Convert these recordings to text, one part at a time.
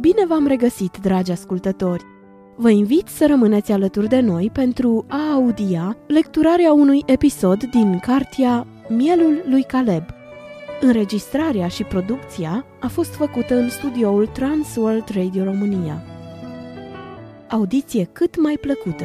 Bine v-am regăsit, dragi ascultători! Vă invit să rămâneți alături de noi pentru a audia lecturarea unui episod din cartea Mielul lui Caleb. Înregistrarea și producția a fost făcută în studioul Transworld Radio România. Audiție cât mai plăcută!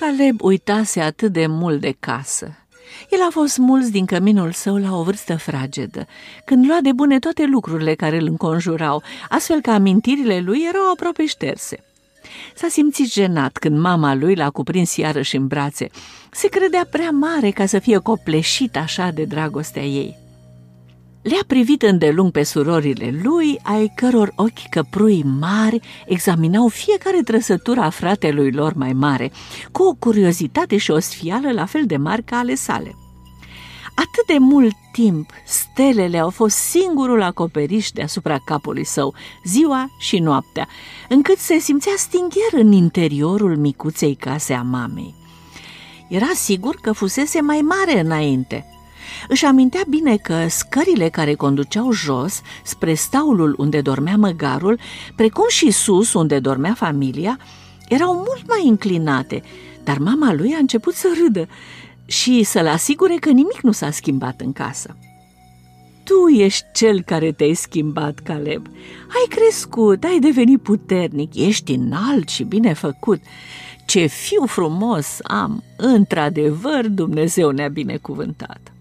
Caleb uitase atât de mult de casă. El a fost mulți din căminul său la o vârstă fragedă, când lua de bune toate lucrurile care îl înconjurau, astfel că amintirile lui erau aproape șterse. S-a simțit jenat când mama lui l-a cuprins iarăși în brațe. Se credea prea mare ca să fie copleșit așa de dragostea ei. Le-a privit îndelung pe surorile lui, ai căror ochi căprui mari examinau fiecare trăsătură a fratelui lor mai mare, cu o curiozitate și o sfială la fel de mari ca ale sale. Atât de mult timp, stelele au fost singurul acoperiș deasupra capului său, ziua și noaptea, încât se simțea stingher în interiorul micuței case a mamei. Era sigur că fusese mai mare înainte – își amintea bine că scările care conduceau jos, spre staulul unde dormea măgarul, precum și sus unde dormea familia, erau mult mai înclinate, dar mama lui a început să râdă și să-l asigure că nimic nu s-a schimbat în casă. Tu ești cel care te-ai schimbat, Caleb. Ai crescut, ai devenit puternic, ești înalt și bine făcut. Ce fiu frumos am! Într-adevăr, Dumnezeu ne-a binecuvântat.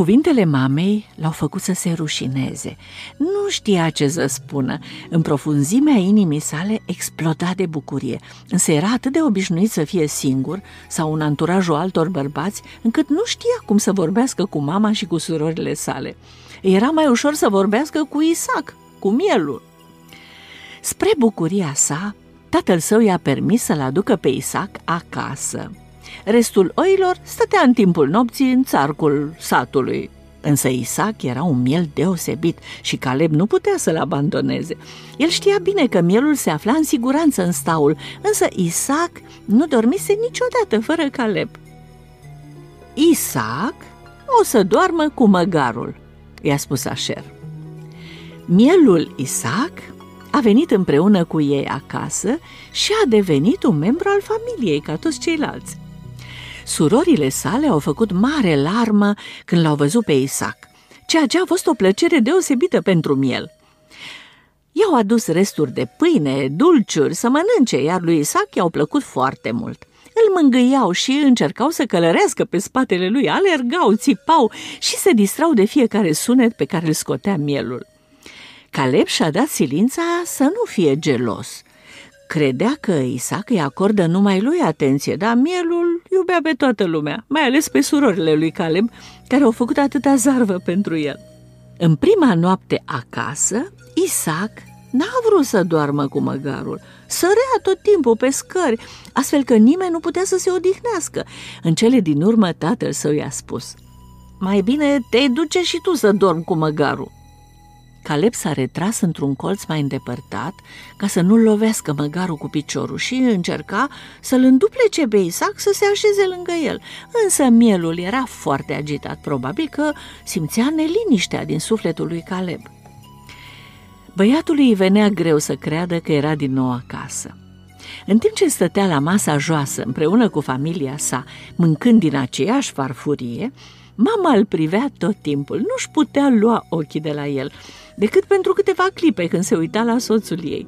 Cuvintele mamei l-au făcut să se rușineze. Nu știa ce să spună. În profunzimea inimii sale exploda de bucurie, însă era atât de obișnuit să fie singur sau în anturajul altor bărbați, încât nu știa cum să vorbească cu mama și cu surorile sale. Era mai ușor să vorbească cu Isaac, cu mielul. Spre bucuria sa, tatăl său i-a permis să-l aducă pe Isaac acasă. Restul oilor stătea în timpul nopții în țarcul satului. Însă Isaac era un miel deosebit și Caleb nu putea să-l abandoneze. El știa bine că mielul se afla în siguranță în staul, însă Isaac nu dormise niciodată fără Caleb. Isaac o să doarmă cu măgarul, i-a spus Asher. Mielul Isaac a venit împreună cu ei acasă și a devenit un membru al familiei ca toți ceilalți. Surorile sale au făcut mare larmă când l-au văzut pe Isaac, ceea ce a fost o plăcere deosebită pentru miel. I-au adus resturi de pâine, dulciuri să mănânce, iar lui Isaac i-au plăcut foarte mult. Îl mângâiau și încercau să călărească pe spatele lui, alergau, țipau și se distrau de fiecare sunet pe care îl scotea mielul. Caleb și-a dat silința să nu fie gelos – Credea că Isaac îi acordă numai lui atenție, dar mielul iubea pe toată lumea, mai ales pe surorile lui Caleb, care au făcut atâta zarvă pentru el. În prima noapte acasă, Isaac n-a vrut să doarmă cu măgarul. Sărea tot timpul pe scări, astfel că nimeni nu putea să se odihnească. În cele din urmă, tatăl său i-a spus, Mai bine te duce și tu să dormi cu măgarul. Caleb s-a retras într-un colț mai îndepărtat ca să nu-l lovească măgarul cu piciorul și încerca să-l înduplece pe Isaac să se așeze lângă el. Însă mielul era foarte agitat, probabil că simțea neliniștea din sufletul lui Caleb. Băiatului îi venea greu să creadă că era din nou acasă. În timp ce stătea la masa joasă împreună cu familia sa, mâncând din aceeași farfurie, mama îl privea tot timpul, nu-și putea lua ochii de la el – decât pentru câteva clipe când se uita la soțul ei.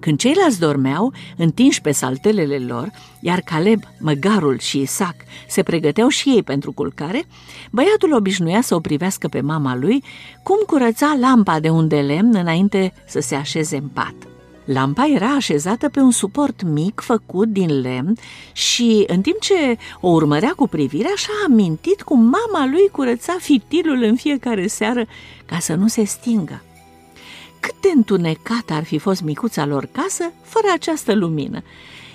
Când ceilalți dormeau, întinși pe saltelele lor, iar Caleb, măgarul și Isaac se pregăteau și ei pentru culcare, băiatul obișnuia să o privească pe mama lui cum curăța lampa de un de lemn înainte să se așeze în pat. Lampa era așezată pe un suport mic făcut din lemn și, în timp ce o urmărea cu privirea, așa a amintit cum mama lui curăța fitilul în fiecare seară ca să nu se stingă. cât de întunecată ar fi fost micuța lor casă fără această lumină.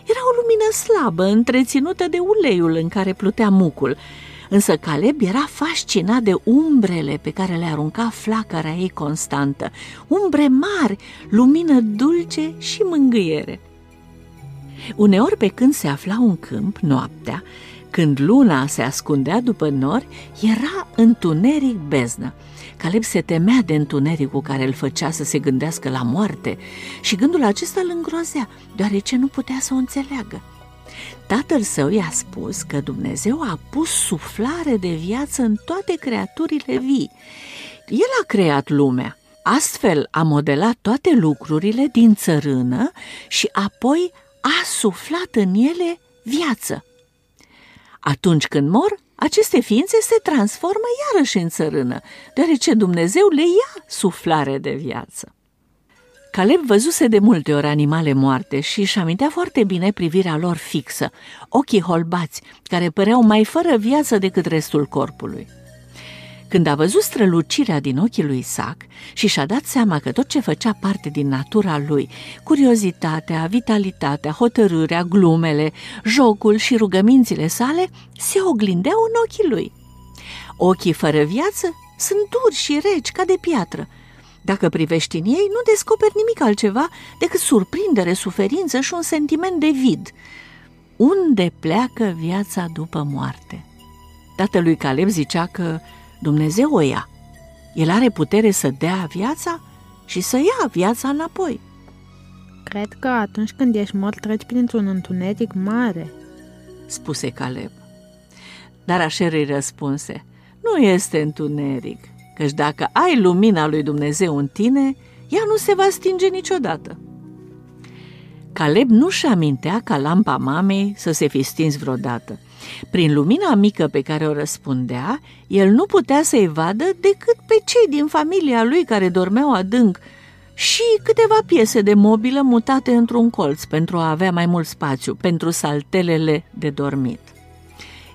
Era o lumină slabă, întreținută de uleiul în care plutea mucul, însă Caleb era fascinat de umbrele pe care le arunca flacăra ei constantă, umbre mari, lumină dulce și mângâiere. Uneori pe când se afla un câmp, noaptea, când luna se ascundea după nori, era întuneric beznă. Caleb se temea de întunericul care îl făcea să se gândească la moarte și gândul acesta îl îngrozea, deoarece nu putea să o înțeleagă. Tatăl său i-a spus că Dumnezeu a pus suflare de viață în toate creaturile vii. El a creat lumea, astfel a modelat toate lucrurile din țărână și apoi a suflat în ele viață. Atunci când mor, aceste ființe se transformă iarăși în țărână, deoarece Dumnezeu le ia suflare de viață. Caleb văzuse de multe ori animale moarte și își amintea foarte bine privirea lor fixă, ochii holbați, care păreau mai fără viață decât restul corpului. Când a văzut strălucirea din ochii lui Isaac și și-a dat seama că tot ce făcea parte din natura lui, curiozitatea, vitalitatea, hotărârea, glumele, jocul și rugămințile sale, se oglindeau în ochii lui. Ochii fără viață sunt duri și reci ca de piatră. Dacă privești în ei, nu descoperi nimic altceva decât surprindere, suferință și un sentiment de vid. Unde pleacă viața după moarte? Tatălui Caleb zicea că Dumnezeu o ia. El are putere să dea viața și să ia viața înapoi. Cred că atunci când ești mort treci printr-un întuneric mare, spuse Caleb. Dar Așer îi răspunse, nu este întuneric, căci dacă ai lumina lui Dumnezeu în tine, ea nu se va stinge niciodată. Caleb nu-și amintea ca lampa mamei să se fi stins vreodată – prin lumina mică pe care o răspundea, el nu putea să-i vadă decât pe cei din familia lui care dormeau adânc și câteva piese de mobilă mutate într-un colț pentru a avea mai mult spațiu pentru saltelele de dormit.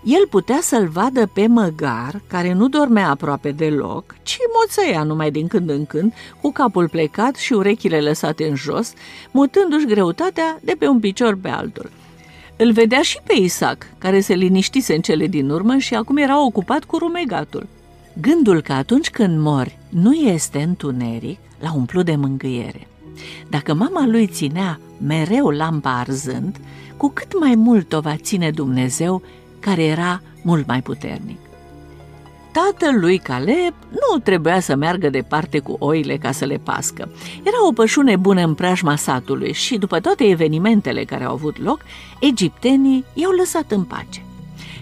El putea să-l vadă pe măgar, care nu dormea aproape deloc, ci moțăia numai din când în când, cu capul plecat și urechile lăsate în jos, mutându-și greutatea de pe un picior pe altul – îl vedea și pe Isaac, care se liniștise în cele din urmă și acum era ocupat cu rumegatul. Gândul că atunci când mori nu este întuneric, l-a umplut de mângâiere. Dacă mama lui ținea mereu lampa arzând, cu cât mai mult o va ține Dumnezeu, care era mult mai puternic. Tatăl lui Caleb nu trebuia să meargă departe cu oile ca să le pască. Era o pășune bună în preajma satului și, după toate evenimentele care au avut loc, egiptenii i-au lăsat în pace.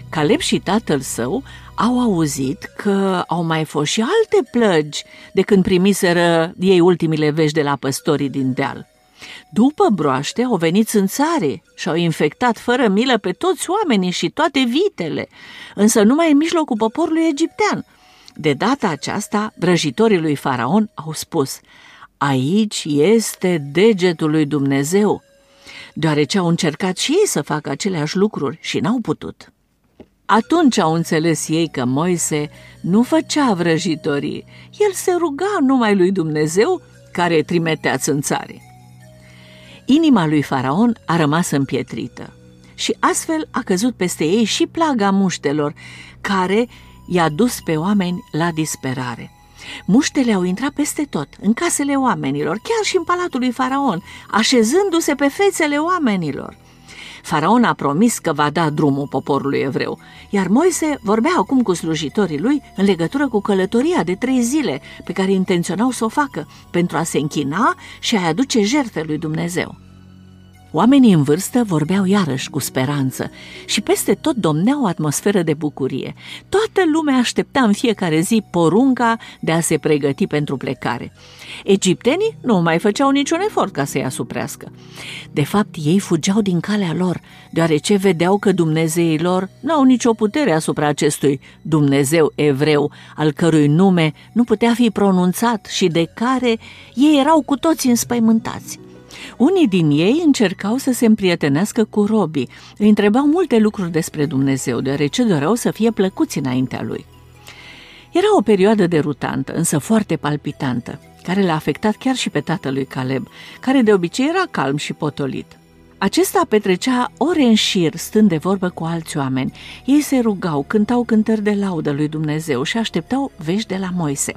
Caleb și tatăl său au auzit că au mai fost și alte plăgi de când primiseră ei ultimile vești de la păstorii din deal. După broaște au venit țânțare și au infectat fără milă pe toți oamenii și toate vitele, însă numai în mijlocul poporului egiptean. De data aceasta, vrăjitorii lui Faraon au spus, aici este degetul lui Dumnezeu, deoarece au încercat și ei să facă aceleași lucruri și n-au putut. Atunci au înțeles ei că Moise nu făcea vrăjitorii, el se ruga numai lui Dumnezeu care trimitea țânțare. Inima lui Faraon a rămas împietrită și astfel a căzut peste ei și plaga muștelor, care i-a dus pe oameni la disperare. Muștele au intrat peste tot, în casele oamenilor, chiar și în palatul lui Faraon, așezându-se pe fețele oamenilor. Faraon a promis că va da drumul poporului evreu, iar Moise vorbea acum cu slujitorii lui în legătură cu călătoria de trei zile pe care intenționau să o facă pentru a se închina și a aduce jertfe lui Dumnezeu. Oamenii în vârstă vorbeau iarăși cu speranță și peste tot domnea o atmosferă de bucurie. Toată lumea aștepta în fiecare zi porunca de a se pregăti pentru plecare. Egiptenii nu mai făceau niciun efort ca să-i asuprească. De fapt, ei fugeau din calea lor, deoarece vedeau că Dumnezeii lor n-au nicio putere asupra acestui Dumnezeu evreu, al cărui nume nu putea fi pronunțat și de care ei erau cu toți înspăimântați. Unii din ei încercau să se împrietenească cu robii, îi întrebau multe lucruri despre Dumnezeu, deoarece doreau să fie plăcuți înaintea lui. Era o perioadă derutantă, însă foarte palpitantă. care l-a afectat chiar și pe tatălui Caleb, care de obicei era calm și potolit. Acesta petrecea ore în șir stând de vorbă cu alți oameni. Ei se rugau, cântau cântări de laudă lui Dumnezeu și așteptau vești de la Moise.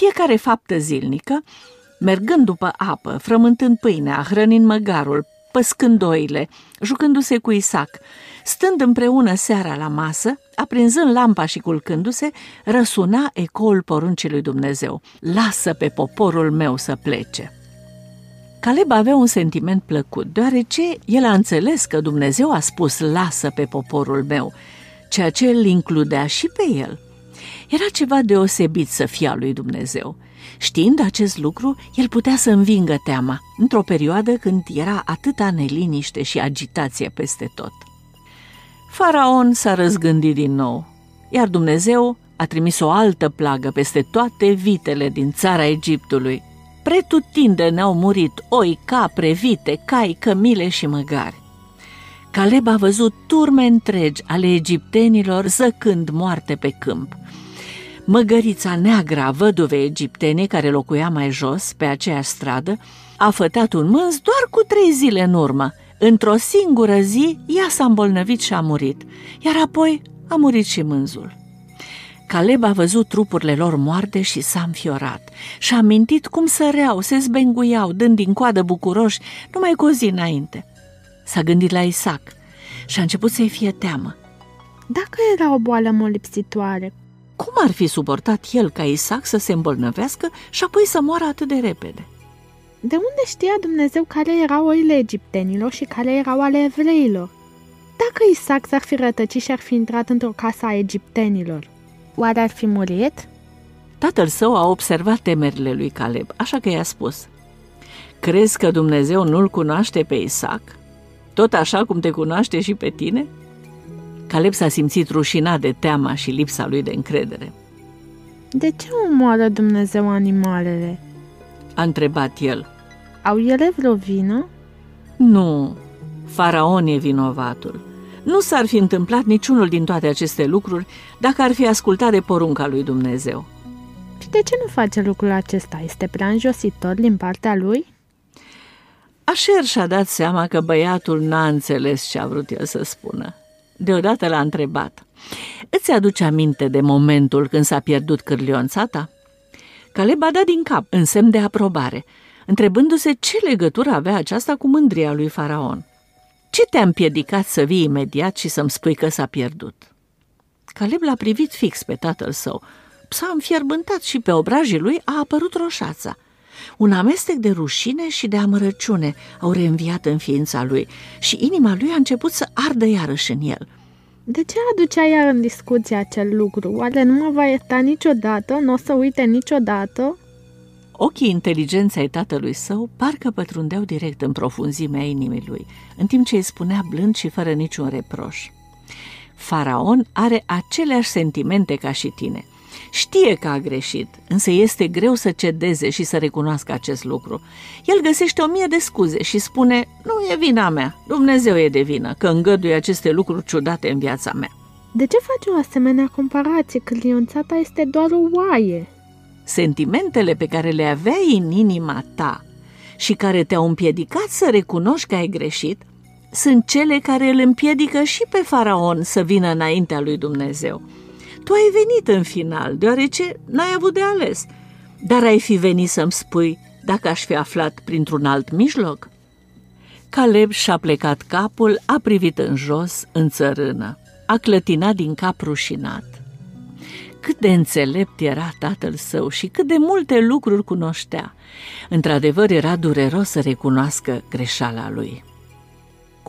Fiecare faptă zilnică, mergând după apă, frământând pâinea, hrănind măgarul, păscând oile, jucându-se cu Isaac, stând împreună seara la masă, aprinzând lampa și culcându-se, răsuna ecoul poruncii lui Dumnezeu. Lasă pe poporul meu să plece. Caleb avea un sentiment plăcut, deoarece el a înțeles că Dumnezeu a spus lasă pe poporul meu, ceea ce îl includea și pe el – era ceva deosebit să fie al lui Dumnezeu. Știind acest lucru, el putea să învingă teama, într-o perioadă când era atâta neliniște și agitație peste tot. Faraon s-a răzgândit din nou, iar Dumnezeu a trimis o altă plagă peste toate vitele din țara Egiptului. Pretutinde ne-au murit oi, capre, vite, cai, cămile și măgari. Caleb a văzut turme întregi ale egiptenilor zăcând moarte pe câmp. Măgărița neagră văduve egiptene care locuia mai jos, pe aceeași stradă, a fătat un mânz doar cu trei zile în urmă. Într-o singură zi, ea s-a îmbolnăvit și a murit, iar apoi a murit și mânzul. Caleb a văzut trupurile lor moarte și s-a înfiorat. Și-a amintit cum săreau, se zbenguiau, dând din coadă bucuroși, numai cu o zi înainte. S-a gândit la Isaac și a început să-i fie teamă. Dacă era o boală molipsitoare, Cum ar fi suportat el ca Isaac să se îmbolnăvească și apoi să moară atât de repede? de unde știa Dumnezeu care erau oile egiptenilor și care erau ale evreilor? Dacă Isaac s-ar fi rătăcit și ar fi intrat într-o casă a egiptenilor, oare ar fi murit? Tatăl său a observat temerile lui Caleb, așa că i-a spus Crezi că Dumnezeu nu-l cunoaște pe Isaac? Tot așa cum te cunoaște și pe tine? Caleb s-a simțit rușinat de teama și lipsa lui de încredere. De ce omoară Dumnezeu animalele? A întrebat el. Au ele vreo vină? Nu, faraon e vinovatul. Nu s-ar fi întâmplat niciunul din toate aceste lucruri dacă ar fi ascultat de porunca lui Dumnezeu. Și de ce nu face lucrul acesta? Este prea înjositor din partea lui? Așer și-a dat seama că băiatul n-a înțeles ce a vrut el să spună. Deodată l-a întrebat. Îți aduce aminte de momentul când s-a pierdut cârlionța ta? Caleb a dat din cap, în semn de aprobare, întrebându-se ce legătură avea aceasta cu mândria lui Faraon. Ce te-a împiedicat să vii imediat și să-mi spui că s-a pierdut? Caleb l-a privit fix pe tatăl său. S-a înfierbântat și pe obrajii lui a apărut roșața. Un amestec de rușine și de amărăciune au reînviat în ființa lui și inima lui a început să ardă iarăși în el. De ce aducea iar în discuție acel lucru? Oare nu mă va ierta niciodată? Nu o să uite niciodată? Ochii inteligenței tatălui său parcă pătrundeau direct în profunzimea inimii lui, în timp ce îi spunea blând și fără niciun reproș. Faraon are aceleași sentimente ca și tine. Știe că a greșit, însă este greu să cedeze și să recunoască acest lucru. El găsește o mie de scuze și spune, nu e vina mea, Dumnezeu e de vină, că îngăduie aceste lucruri ciudate în viața mea. De ce faci o asemenea comparație când lionțata este doar o oaie? Sentimentele pe care le aveai în inima ta și care te-au împiedicat să recunoști că ai greșit, sunt cele care îl împiedică și pe faraon să vină înaintea lui Dumnezeu. Tu ai venit în final, deoarece n-ai avut de ales, dar ai fi venit să-mi spui dacă aș fi aflat printr-un alt mijloc? Caleb și-a plecat capul, a privit în jos, în țărână. A clătinat din cap rușinat. Cât de înțelept era tatăl său și cât de multe lucruri cunoștea. Într-adevăr, era dureros să recunoască greșeala lui.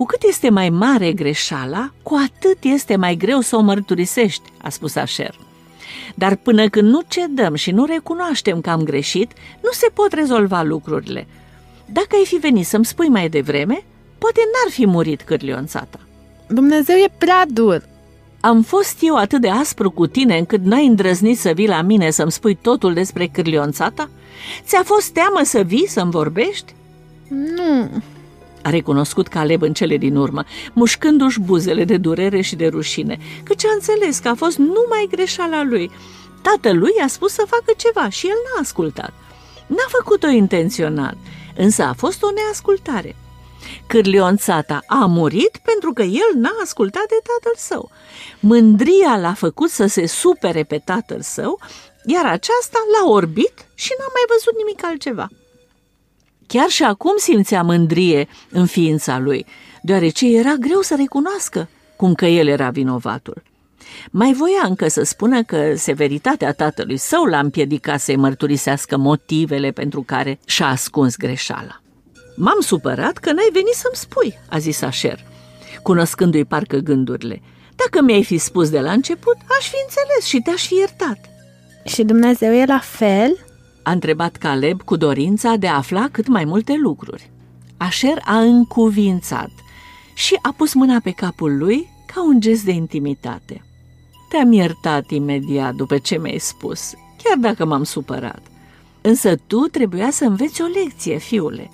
Cu cât este mai mare greșeala, cu atât este mai greu să o mărturisești, a spus Asher. Dar până când nu cedăm și nu recunoaștem că am greșit, nu se pot rezolva lucrurile. Dacă ai fi venit să-mi spui mai devreme, poate n-ar fi murit cârlionțata. Dumnezeu e prea dur. Am fost eu atât de aspru cu tine încât n-ai îndrăznit să vii la mine să-mi spui totul despre cârlionțata? Ți-a fost teamă să vii să-mi vorbești? Nu, A recunoscut Caleb în cele din urmă, mușcându-și buzele de durere și de rușine, căci a înțeles că a fost numai greșeala lui. Tatălui i-a spus să facă ceva și el n-a ascultat. N-a făcut-o intenționat, însă a fost o neascultare. Cârlionțata a murit pentru că el n-a ascultat de tatăl său. Mândria l-a făcut să se supere pe tatăl său, iar aceasta l-a orbit și n-a mai văzut nimic altceva. Chiar și acum simțea mândrie în ființa lui, deoarece era greu să recunoască cum că el era vinovatul. Mai voia încă să spună că severitatea tatălui său l-a împiedicat să-i mărturisească motivele pentru care și-a ascuns greșeala. M-am supărat că n-ai venit să-mi spui, a zis Asher, cunoscându-i parcă gândurile. Dacă mi-ai fi spus de la început, aș fi înțeles și te-aș fi iertat. și Dumnezeu e la fel? A întrebat Caleb cu dorința de a afla cât mai multe lucruri. Asher a încuvințat și a pus mâna pe capul lui ca un gest de intimitate. Te-am iertat imediat după ce mi-ai spus, chiar dacă m-am supărat. Însă tu trebuia să înveți o lecție, fiule.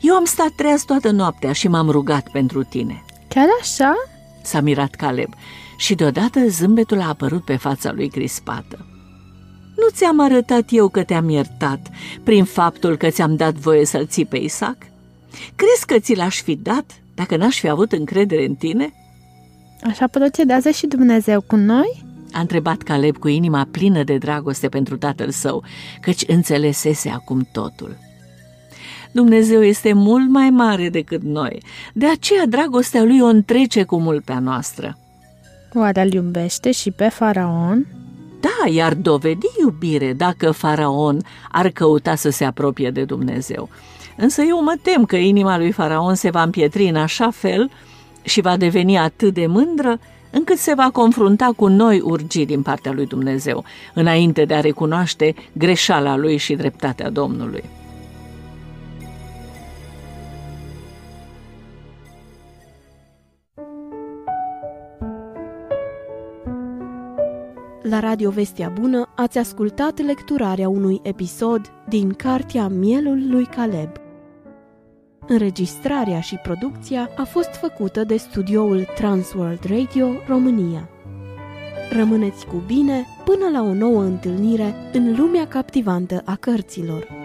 Eu am stat treaz toată noaptea și m-am rugat pentru tine. Chiar așa? S-a mirat Caleb și deodată zâmbetul a apărut pe fața lui crispată. Nu ți-am arătat eu că te-am iertat prin faptul că ți-am dat voie să-l ții pe Isaac? Crezi că ți l-aș fi dat dacă n-aș fi avut încredere în tine? Așa procedează și Dumnezeu cu noi? A întrebat Caleb cu inima plină de dragoste pentru tatăl său, căci înțelesese acum totul. Dumnezeu este mult mai mare decât noi, de aceea dragostea lui o întrece cu mult pe a noastră. Oare îl iubește și pe faraon? Da, iar dovedi iubire dacă faraon ar căuta să se apropie de Dumnezeu. Însă eu mă tem că inima lui faraon se va împietri în așa fel și va deveni atât de mândră încât se va confrunta cu noi urgii din partea lui Dumnezeu, înainte de a recunoaște greșeala lui și dreptatea Domnului. La Radio Vestia Bună ați ascultat lecturarea unui episod din Cartea Mielul lui Caleb. Înregistrarea și producția a fost făcută de studioul Transworld Radio România. Rămâneți cu bine până la o nouă întâlnire în lumea captivantă a cărților.